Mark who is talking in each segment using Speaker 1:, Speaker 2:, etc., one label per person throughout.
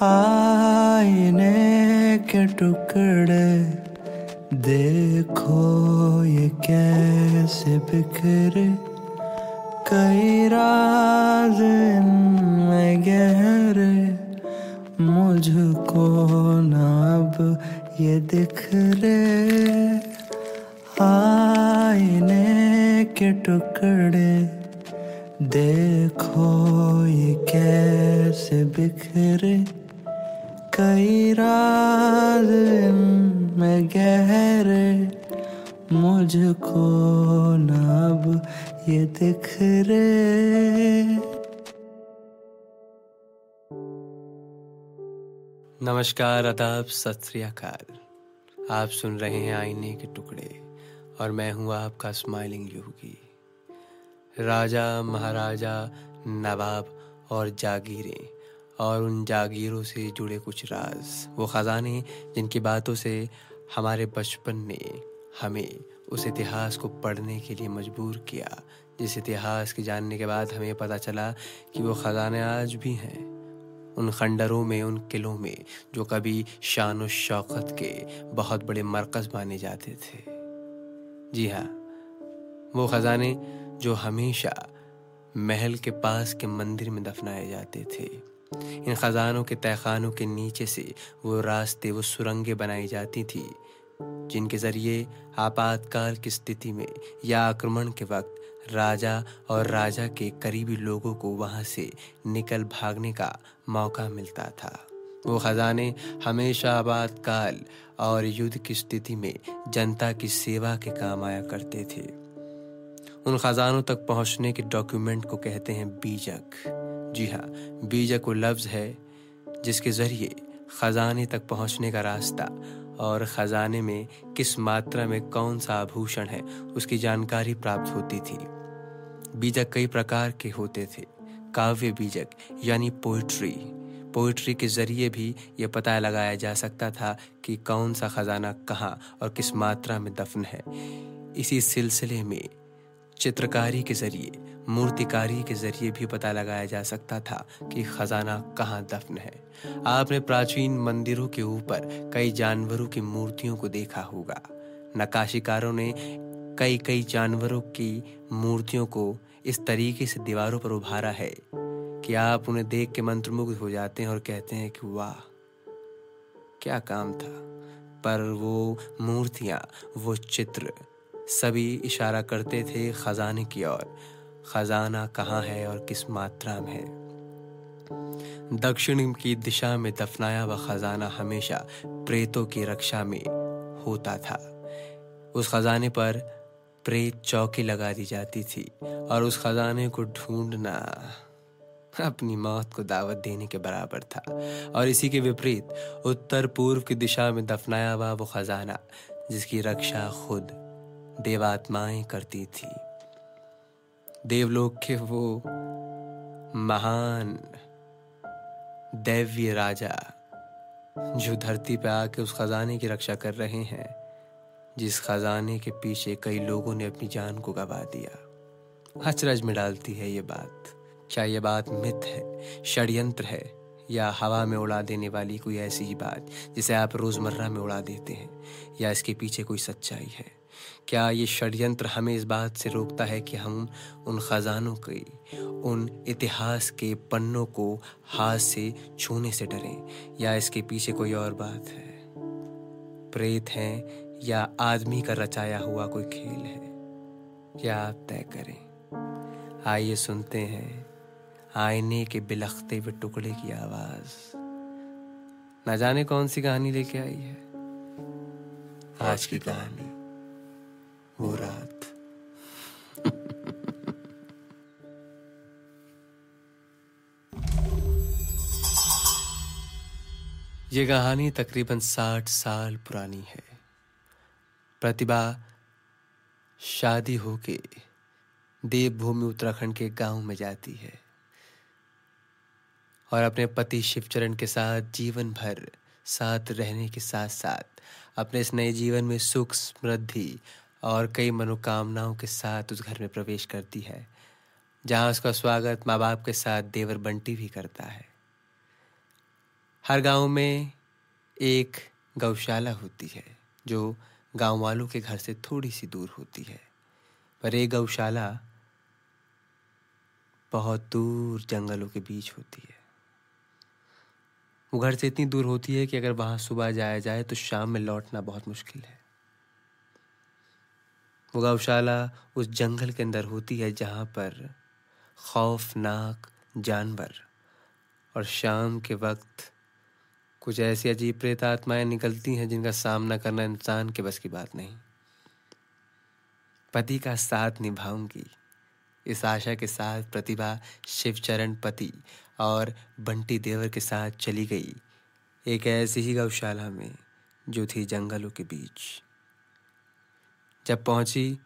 Speaker 1: आईने के टुकड़े, देखो ये कैसे बिखरे। कई राज इनमें गहरे, मुझको ना अब ये दिख रहे आईने के टुकड़े, देखो ये कैसे बिखरे। कई राज में गहरे मुझको न अब ये दिख रहे
Speaker 2: नमस्कार अदाब सत श्री अकाल। आप सुन रहे हैं आईने के टुकड़े और मैं हूँ आपका स्माइलिंग योगी। राजा, महाराजा, नवाब और जागीरें। और उन जागीरों से जुड़े कुछ राज, वो ख़जाने जिनकी बातों से हमारे बचपन ने हमें उस इतिहास को पढ़ने के लिए मजबूर किया। जिस इतिहास के जानने के बाद हमें पता चला कि वो ख़जाने आज भी हैं। उन खंडरों में, उन किलों में, जो कभी शान शौकत के बहुत बड़े मरकज़ माने जाते थे। जी हाँ वो ख़जाने जो हमेशा महल के पास के मंदिर में दफनाए जाते थे। इन खजानों के तहखानों के नीचे से वो रास्ते, वो सुरंगें बनाई जाती थी, जिनके ज़रिए आपातकाल की स्थिति में या आक्रमण के वक्त राजा और राजा के करीबी लोगों को वहाँ से निकल भागने का मौका मिलता था। वो खजाने हमेशा आपातकाल और युद्ध की स्थिति में जनता की सेवा के काम आया करते थे। उन खजानों तक पहुँचने के डॉक्यूमेंट को कहते हैं बीजक। जी हाँ बीजक वो लफ्ज है जिसके ज़रिए खजाने तक पहुँचने का रास्ता और खजाने में किस मात्रा में कौन सा आभूषण है, उसकी जानकारी प्राप्त होती थी। बीजक कई प्रकार के होते थे। काव्य बीजक, यानी पोइट्री पोइट्री के ज़रिए भी ये पता लगाया जा सकता था कि कौन सा खजाना कहाँ और किस मात्रा में दफन है। इसी सिलसिले में चित्रकारी के ज़रिए मूर्तिकारी के ज़रिए भी पता लगाया जा सकता था कि खजाना कहाँ दफन है। आपने प्राचीन मंदिरों के ऊपर कई जानवरों की मूर्तियों को देखा होगा। नकाशीकारों ने कई कई जानवरों की मूर्तियों को इस तरीके से दीवारों पर उभारा है कि आप उन्हें देख के मंत्रमुग्ध हो जाते हैं और कहते हैं कि, वाह, क्या काम था। पर वो मूर्तियाँ, वो चित्र सभी इशारा करते थे खजाने की ओर। खजाना कहाँ है और किस मात्रा में है? दक्षिण की दिशा में दफनाया हुआ खजाना हमेशा प्रेतों की रक्षा में होता था। उस खजाने पर प्रेत चौकी लगा दी जाती थी और उस खजाने को ढूंढना अपनी मौत को दावत देने के बराबर था। और इसी के विपरीत उत्तर पूर्व की दिशा में दफनाया हुआ वो खजाना जिसकी रक्षा खुद देवात्माएँ करती थी। देवलोक के वो महान दैव्य राजा जो धरती पर आके उस खजाने की रक्षा कर रहे हैं, जिस खजाने के पीछे कई लोगों ने अपनी जान को गवा दिया। अचरज में डालती है ये बात। क्या ये बात मिथ है, षड्यंत्र है, या हवा में उड़ा देने वाली कोई ऐसी ही बात जिसे आप रोज़मर्रा में उड़ा देते हैं, या इसके पीछे कोई सच्चाई है? क्या ये षड्यंत्र हमें इस बात से रोकता है कि हम उन खजानों के, उन इतिहास के पन्नों को हाथ से छूने से डरें? या इसके पीछे कोई और बात है? प्रेत है या आदमी का रचाया हुआ कोई खेल है? क्या आप तय करें? आइए सुनते हैं आईने के बिलखते हुए टुकड़े की आवाज़। न जाने कौन सी कहानी लेके आई है। आज की कहानी। वो रात। ये कहानी तकरीबन साठ साल पुरानी है। प्रतिभा शादी होके देवभूमि उत्तराखंड के गाँव में जाती है और अपने पति शिवचरण के साथ जीवन भर साथ रहने के साथ साथ अपने इस नए जीवन में सुख समृद्धि और कई मनोकामनाओं के साथ उस घर में प्रवेश करती है, जहाँ उसका स्वागत माँ बाप के साथ देवर बंटी भी करता है। हर गाँव में एक गौशाला होती है, जो गाँव वालों के घर से थोड़ी सी दूर होती है। पर एक गौशाला बहुत दूर जंगलों के बीच होती है। वो घर से इतनी दूर होती है कि अगर वहाँ सुबह जाया जाए तो शाम में लौटना बहुत मुश्किल है। वो गौशाला उस जंगल के अंदर होती है जहाँ पर खौफनाक जानवर और शाम के वक्त कुछ ऐसी अजीब प्रेत आत्माएँ निकलती हैं जिनका सामना करना इंसान के बस की बात नहीं। पति का साथ निभाऊँगी। इस आशा के साथ प्रतिभा शिवचरण पति और बंटी देवर के साथ चली गई एक ऐसी ही गौशाला में जो थी जंगलों के बीच। जब पहुँची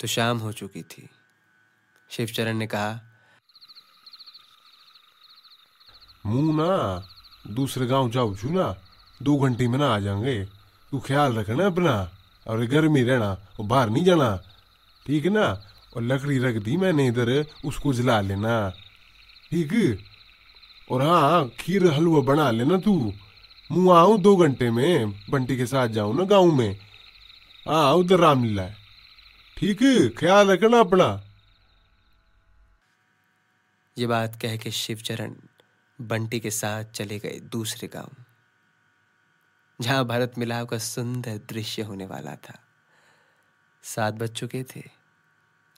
Speaker 2: तो शाम हो चुकी थी। शिवचरण ने कहा,
Speaker 3: मुँह ना, दूसरे गाँव जाऊ छू ना, दो घंटे में ना आ जाएँगे तू ख्याल रखना अपना, और गर्मी रहना, और बाहर नहीं जाना। ठीक है ना? और लकड़ी रख दी मैंने इधर, उसको जला लेना। ठीक? और हाँ खीर हलवा बना लेना तू। मुँह आऊ दो घंटे में, बंटी के साथ जाऊँ ना गाँव में। हाँ उधर रामलीला है ठीक ख्याल रखना अपना
Speaker 2: ये बात कह के शिवचरण बंटी के साथ चले गए दूसरे गाँव। जहाँ भरत मिलाव का सुंदर दृश्य होने वाला था। सात बज चुके थे।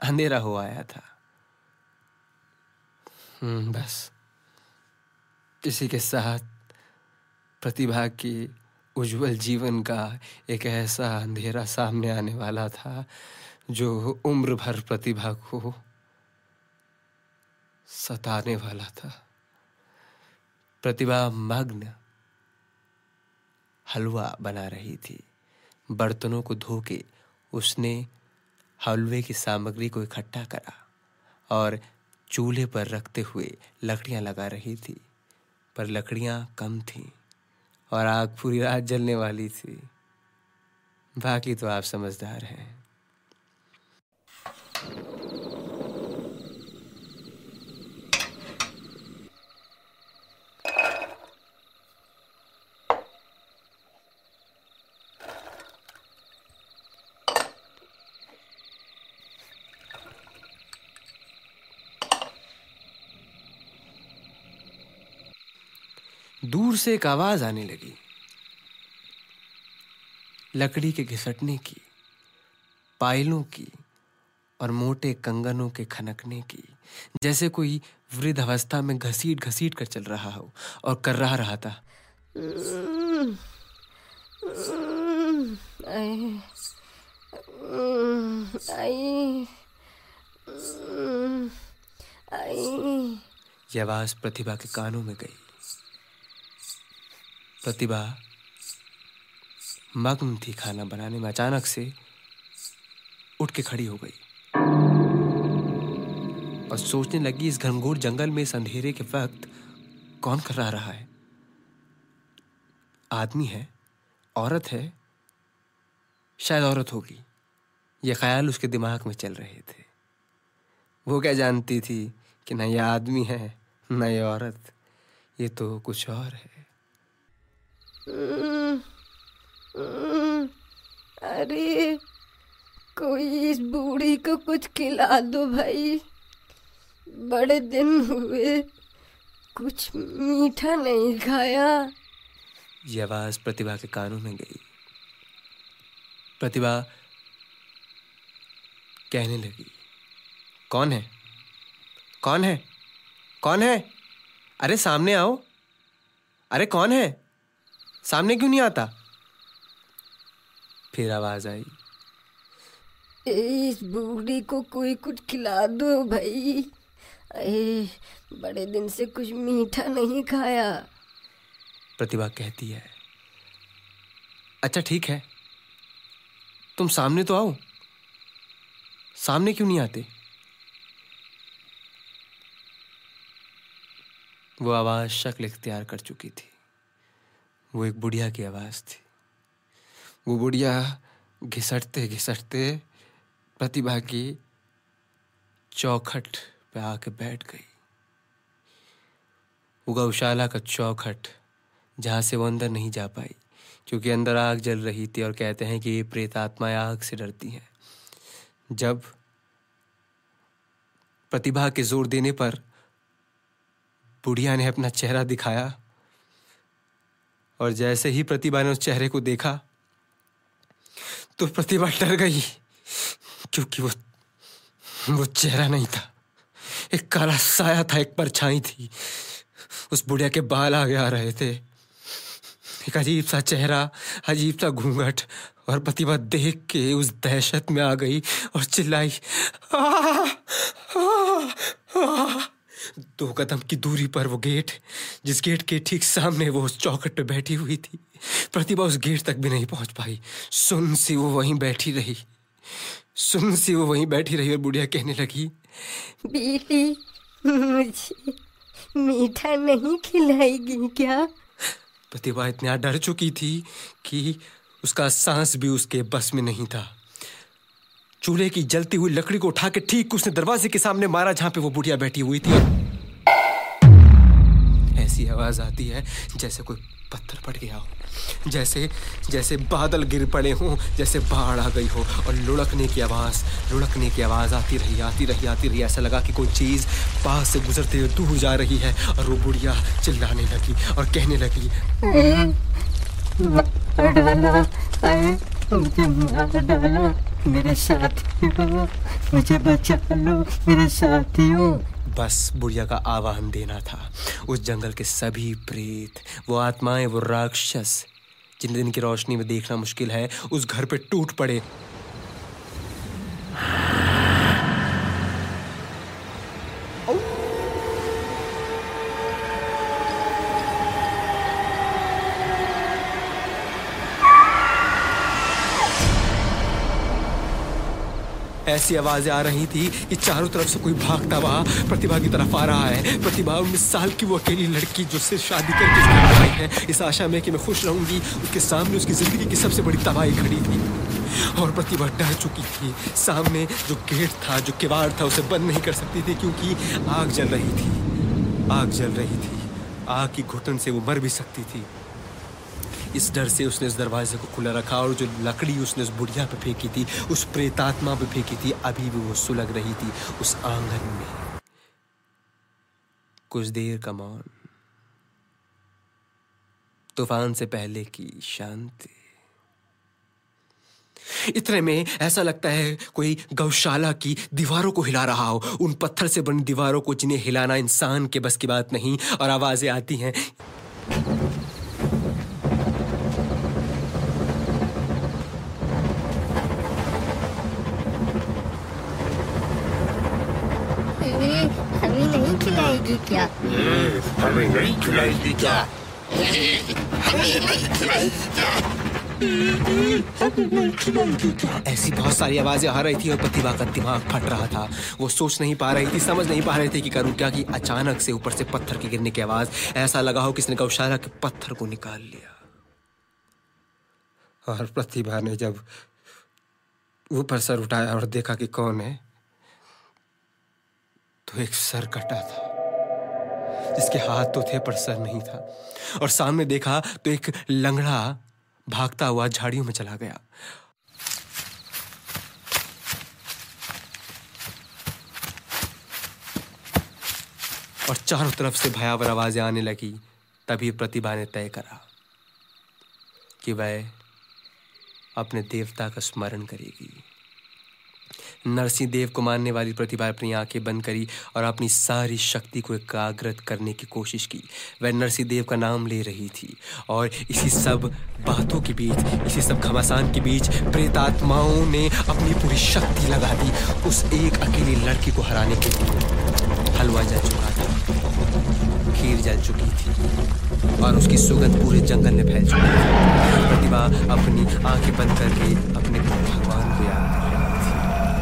Speaker 2: अंधेरा हो आया था। हम्म बस। इसी के साथ प्रतिभा की उज्जवल जीवन का एक ऐसा अंधेरा सामने आने वाला था, जो उम्र भर प्रतिभा को सताने वाला था। प्रतिभा मग्न, हलवा बना रही थी। बर्तनों को धो के उसने हलवे की सामग्री को इकट्ठा करा और चूल्हे पर रखते हुए लकड़ियाँ लगा रही थी, पर लकड़ियाँ कम थीं। और आग पूरी रात जलने वाली थी। बाकी तो आप समझदार हैं। दूर से एक आवाज़ आने लगी। लकड़ी के घिसटने की पायलों की और मोटे कंगनों के खनकने की, जैसे कोई वृद्ध अवस्था में घसीट घसीट कर चल रहा हो और कर रहा रहा था। यह आवाज़ प्रतिभा के कानों में गई। प्रतिभा, मग्न थी खाना बनाने में अचानक से उठ के खड़ी हो गई। और सोचने लगी इस घनघोर जंगल में इस अंधेरे के वक्त कौन कर रहा है? आदमी है, औरत है, शायद औरत होगी। ये ख्याल उसके दिमाग में चल रहे थे। वो क्या जानती थी कि न ये आदमी है, न ये औरत? ये तो कुछ और है।
Speaker 4: अरे, कोई इस बूढ़ी को कुछ खिला दो भाई। बड़े दिन हुए, कुछ मीठा नहीं खाया।
Speaker 2: ये आवाज़ प्रतिभा के कानों में गई। प्रतिभा कहने लगी, कौन है? कौन है? कौन है? अरे, सामने आओ। अरे, कौन है? सामने क्यों नहीं आता? फिर आवाज़ आई।
Speaker 4: इस बूढ़ी को कोई कुछ खिला दो भाई। अरे बड़े दिन से कुछ मीठा नहीं खाया।
Speaker 2: प्रतिभा कहती है अच्छा ठीक है। तुम सामने तो आओ। सामने क्यों नहीं आते? वो आवाज़ शक्ल इख्तियार कर चुकी थी। वो एक बुढ़िया की आवाज़ थी। वो बुढ़िया घिसटते घिसटते प्रतिभा की चौखट पे आके बैठ गई। वो गौशाला का चौखट, जहाँ से वो अंदर नहीं जा पाई, क्योंकि अंदर आग जल रही थी और कहते हैं कि ये प्रेत आत्माएँ आग से डरती हैं। जब प्रतिभा के ज़ोर देने पर बुढ़िया ने अपना चेहरा दिखाया और जैसे ही प्रतिभा ने उस चेहरे को देखा तो प्रतिभा डर गई क्योंकि वो वो चेहरा नहीं था एक काला साया था एक परछाई थी उस बुढ़िया के बाल आगे आ रहे थे एक अजीब सा चेहरा अजीब सा घूंघट और प्रतिभा देख के उस दहशत में आ गई और चिल्लाई "आ, आ, आ।" दो कदम की दूरी पर वो गेट जिस गेट के ठीक सामने वो उस चौखट पे बैठी हुई थी। प्रतिभा उस गेट तक भी नहीं पहुँच पाई। सुन सी वो वहीं बैठी रही। सुन सी वो वहीं बैठी रही और बुढ़िया कहने लगी
Speaker 4: बेटी मुझे मीठा नहीं खिलाएगी क्या?
Speaker 2: प्रतिभा इतना डर चुकी थी कि उसका सांस भी उसके बस में नहीं था। चूल्हे की जलती हुई लकड़ी को उठा के ठीक उसने दरवाजे के सामने मारा जहाँ पे वो बुढ़िया बैठी हुई थी। ऐसी आवाज़ आती है जैसे कोई पत्थर पड़ गया हो, जैसे जैसे बादल गिर पड़े हों, जैसे बाढ़ आ गई हो और लुढ़कने की आवाज़, लुढ़कने की आवाज़ आती रही आती रही आती रही, ऐसा लगा कि कोई चीज़ पास से गुजरते हुए दूर जा रही है और वो बुढ़िया चिल्लाने लगी और कहने लगी
Speaker 4: डाला। मेरे साथियों मुझे बचा लो, मेरे साथियों
Speaker 2: बस बुढ़िया का आवाहन देना था। उस जंगल के सभी प्रेत, वो आत्माएँ, वो राक्षस जिन दिन की रोशनी में देखना मुश्किल है, उस घर पे टूट पड़े। ऐसी आवाज़ें आ रही थी कि चारों तरफ़ से कोई भागता हुआ प्रतिभा की तरफ़ आ रहा है। प्रतिभा उन्नीस साल की वो अकेली लड़की जो सिर्फ़ शादी करके आई है। इस आशा में कि मैं खुश रहूँगी। उसके सामने उसकी ज़िंदगी की सबसे बड़ी तबाही खड़ी थी। और प्रतिभा डर चुकी थी। सामने जो गेट था, जो किवाड़ था, उसे बंद नहीं कर सकती थी क्योंकि आग जल रही थी। आग जल रही थी। आग की घुटन से वो मर भी सकती थी। इस डर से उसने उस दरवाजे को खुला रखा और जो लकड़ी उसने उस बुढ़िया पे फेंकी थी, उस प्रेतात्मा पे फेंकी थी, अभी भी वो सुलग रही थी उस आँगन में। कुछ देर का मौन। तूफ़ान से पहले की शांति। इतने में ऐसा लगता है कोई गौशाला की दीवारों को हिला रहा हो, उन पत्थर से बनी दीवारों को जिन्हें हिलाना इंसान के बस की बात नहीं, और आवाज़ें आती हैं। ऐसी बहुत सारी आवाज़ें आ रही थी और प्रतिभा का दिमाग फट रहा था। वो सोच नहीं पा रही थी, समझ नहीं पा रही थी कि करूँ क्या कि अचानक से ऊपर से पत्थर के गिरने की आवाज़। ऐसा लगा हो किसने गौशाला के पत्थर को निकाल लिया। और प्रतिभा ने जब ऊपर सर उठाया और देखा कि कौन है तो एक सर कटा था, जिसके हाथ तो थे पर सर नहीं था। और सामने देखा तो एक लंगड़ा भागता हुआ झाड़ियों में चला गया। और चारों तरफ़ से भयावर आवाज़ें आने लगी, तभी प्रतिभा ने तय करा कि वह अपने देवता का स्मरण करेगी। नरसिंह देव को मानने वाली प्रतिभा अपनी आँखें बंद करी और अपनी सारी शक्ति को एकाग्रत करने की कोशिश की। वह नरसिंह देव का नाम ले रही थी और इसी सब बातों के बीच, इसी सब घमासान के बीच प्रेतात्माओं ने अपनी पूरी शक्ति लगा दी उस एक अकेली लड़की को हराने के लिए। हलवा जल चुका था, खीर जल चुकी थी और उसकी सुगंध पूरे जंगल में फैल चुकी थी। प्रतिभा अपनी आँखें बंद करके अपने भगवान को याद कर रही थी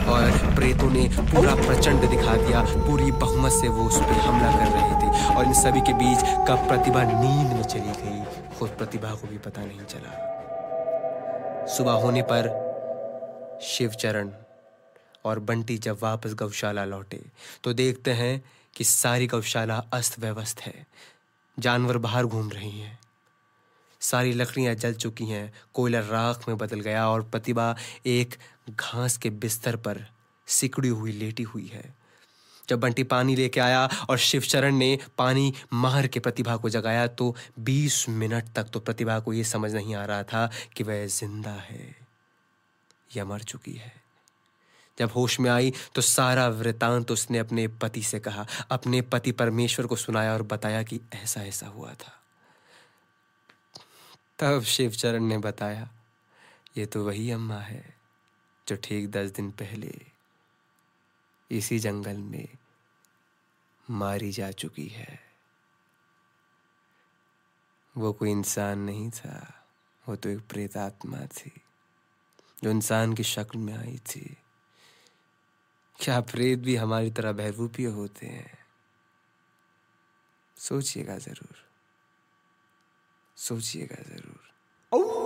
Speaker 2: और प्रेतों ने पूरा प्रचंड दिखा दिया। पूरी बहुमत से वो उस पर हमला कर रहे थे और इन सभी के बीच कब प्रतिभा नींद में चली गई। खुद प्रतिभा को भी पता नहीं चला। सुबह होने पर शिवचरण और बंटी जब वापस गौशाला लौटे तो देखते हैं कि सारी गौशाला अस्त व्यवस्थ है। जानवर बाहर घूम रही हैं। सारी लकड़ियाँ जल चुकी हैं। कोयला राख में बदल गया और प्रतिभा एक घास के बिस्तर पर सिकड़ी हुई लेटी हुई है। जब बंटी पानी लेके आया और शिवचरण ने पानी मार के प्रतिभा को जगाया तो 20 मिनट तक तो प्रतिभा को यह समझ नहीं आ रहा था कि वह ज़िंदा है या मर चुकी है। जब होश में आई तो सारा वृतांत उसने अपने पति से कहा। अपने पति परमेश्वर को सुनाया और बताया कि ऐसा ऐसा हुआ था। तब शिवचरण ने बताया, ये तो वही अम्मा है। जो ठीक दस दिन पहले इसी जंगल में मारी जा चुकी है। वो कोई इंसान नहीं था, वो तो एक प्रेतात्मा थी, जो इंसान की शक्ल में आई थी। क्या प्रेत भी हमारी तरह बहरूपीय होते हैं? सोचिएगा ज़रूर सोचिएगा ज़रूर।